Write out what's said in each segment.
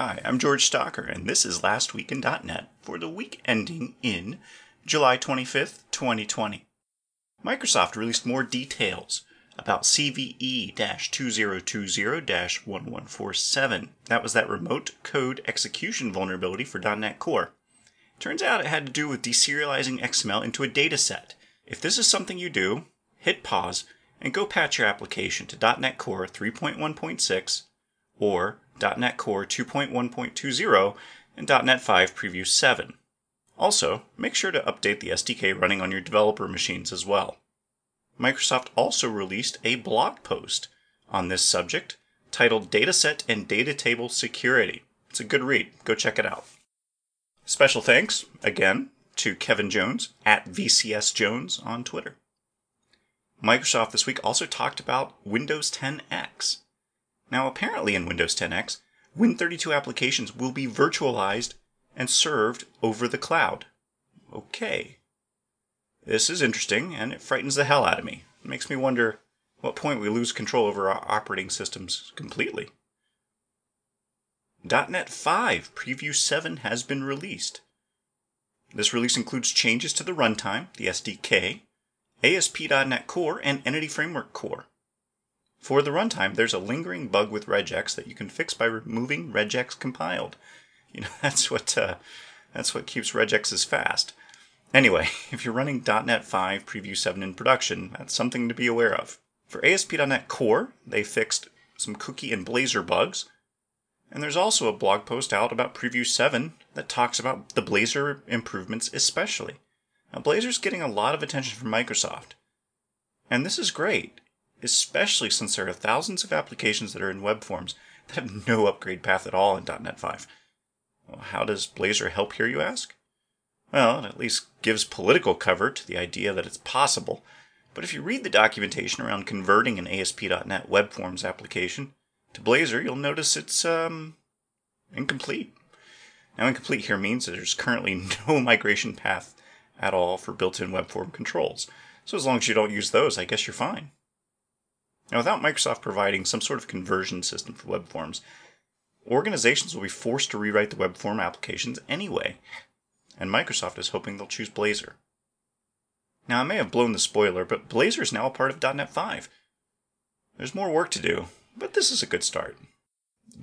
Hi, I'm George Stocker, and this is Last Week in .NET for the week ending in July 25th, 2020. Microsoft released more details about CVE-2020-1147. That was that remote code execution vulnerability for .NET Core. Turns out it had to do with deserializing XML into a dataset. If this is something you do, hit pause and go patch your application to .NET Core 3.1.6 or .NET Core 2.1.20 and .NET 5 Preview 7. Also, make sure to update the SDK running on your developer machines as well. Microsoft also released a blog post on this subject titled Dataset and Data Table Security. It's a good read. Go check it out. Special thanks, again, to Kevin Jones at VCS Jones on Twitter. Microsoft this week also talked about Windows 10X. Now, apparently in Windows 10X, Win32 applications will be virtualized and served over the cloud. Okay. This is interesting, and it frightens the hell out of me. It makes me wonder what point we lose control over our operating systems completely. .NET 5 Preview 7 has been released. This release includes changes to the runtime, the SDK, ASP.NET Core, and Entity Framework Core. For the runtime, there's a lingering bug with regex that you can fix by removing regex compiled. You know, that's what uh, that's what keeps regexes fast. Anyway, if you're running .NET 5 Preview 7 in production, that's something to be aware of. For ASP.NET Core, they fixed some cookie and Blazor bugs. And there's also a blog post out about Preview 7 that talks about the Blazor improvements especially. Now, Blazor's getting a lot of attention from Microsoft. And this is great, especially since there are thousands of applications that are in web forms that have no upgrade path at all in .NET 5. Well, how does Blazor help here, you ask? Well, it at least gives political cover to the idea that it's possible. But if you read the documentation around converting an ASP.NET Web Forms application to Blazor, you'll notice it's um, incomplete. Now, incomplete here means that there's currently no migration path at all for built-in web form controls. So as long as you don't use those, I guess you're fine. Now, without Microsoft providing some sort of conversion system for web forms, organizations will be forced to rewrite the web form applications anyway, and Microsoft is hoping they'll choose Blazor. Now, I may have blown the spoiler, but Blazor is now a part of .NET 5. There's more work to do, but this is a good start.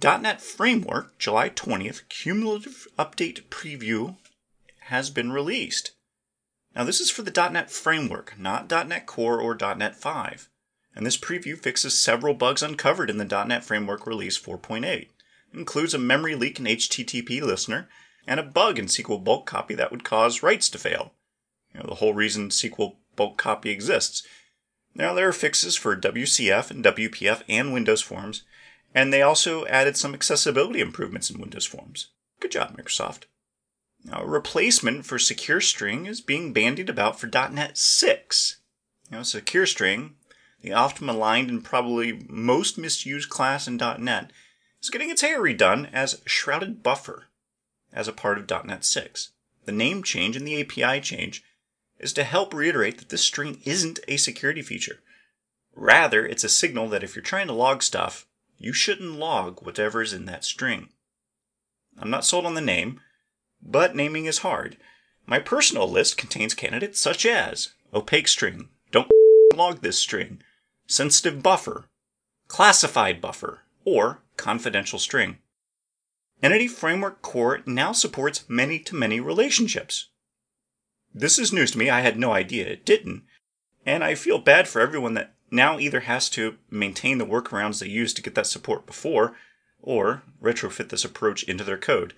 .NET Framework July 20th Cumulative Update Preview has been released. Now, this is for the .NET Framework, not .NET Core or .NET 5. And this preview fixes several bugs uncovered in the .NET Framework Release 4.8. It includes a memory leak in HTTP listener and a bug in SQL bulk copy that would cause writes to fail. You know, the whole reason SQL bulk copy exists. Now there are fixes for WCF and WPF and Windows Forms, and they also added some accessibility improvements in Windows Forms. Good job, Microsoft. Now, a replacement for Secure String is being bandied about for .NET 6. You know, Secure String, the often maligned and probably most misused class in .NET, is getting its hair redone as Shrouded Buffer as a part of .NET 6. The name change and the API change is to help reiterate that this string isn't a security feature. Rather, it's a signal that if you're trying to log stuff, you shouldn't log whatever is in that string. I'm not sold on the name, but naming is hard. My personal list contains candidates such as opaque string, don't log this string, sensitive buffer, classified buffer, or confidential string. Entity Framework Core now supports many to many relationships. This is news to me. I had no idea it didn't. And I feel bad for everyone that now either has to maintain the workarounds they used to get that support before, or retrofit this approach into their code.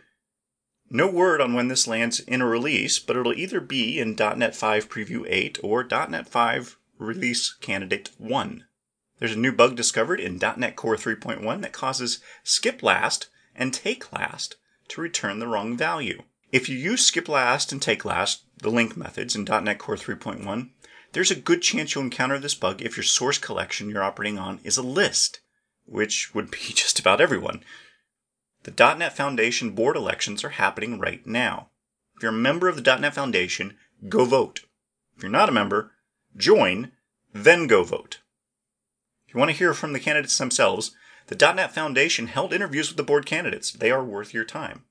No word on when this lands in a release, but it'll either be in .NET 5 Preview 8 or .NET 5 Release Candidate 1. There's a new bug discovered in .NET Core 3.1 that causes skip last and take last to return the wrong value. If you use skip last and take last, the LINQ methods in .NET Core 3.1, there's a good chance you'll encounter this bug if your source collection you're operating on is a list, which would be just about everyone. The .NET Foundation board elections are happening right now. If you're a member of the .NET Foundation, go vote. If you're not a member, join, then go vote. If you want to hear from the candidates themselves, The .NET Foundation held interviews with the board candidates. They are worth your time.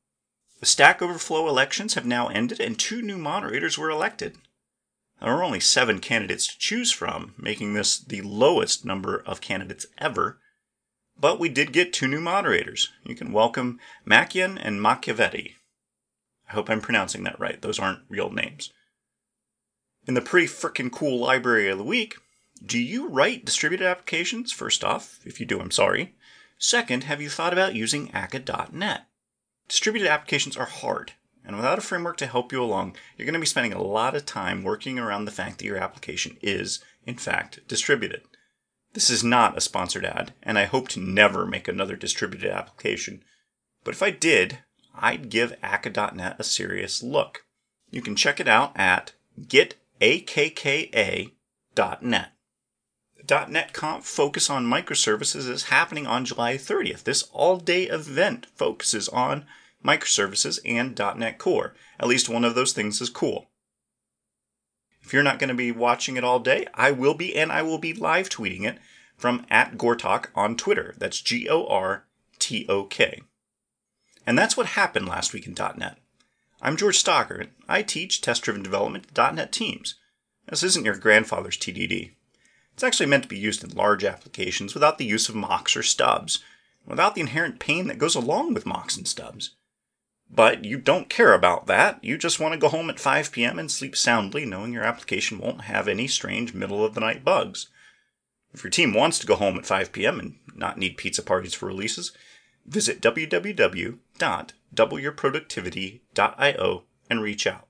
The Stack Overflow elections have now ended and two new moderators were elected. There are only seven candidates to choose from, making this the lowest number of candidates ever. But we did get two new moderators. You can welcome Makyen and Machavity. I hope I'm pronouncing that right. Those aren't real names. In the pretty frickin' cool library of the week, do you write distributed applications? First off, if you do, I'm sorry. Second, have you thought about using akka.net? Distributed applications are hard. And without a framework to help you along, you're going to be spending a lot of time working around the fact that your application is, in fact, distributed. This is not a sponsored ad, and I hope to never make another distributed application. But if I did, I'd give akka.net a serious look. You can check it out at getakka.net. The .NET Conf Focus on Microservices is happening on July 30th. This all-day event focuses on microservices, and .NET Core. At least one of those things is cool. If you're not going to be watching it all day, I will be, and I will be live tweeting it from at Gortok on Twitter. That's G O R T O K. And that's what happened last week in .NET. I'm George Stocker, and I teach test-driven development to .NET teams. This isn't your grandfather's TDD. It's actually meant to be used in large applications without the use of mocks or stubs, without the inherent pain that goes along with mocks and stubs. But you don't care about that. You just want to go home at 5 p.m. and sleep soundly, knowing your application won't have any strange middle of the night bugs. If your team wants to go home at 5 p.m. and not need pizza parties for releases, visit www.doubleyourproductivity.io and reach out.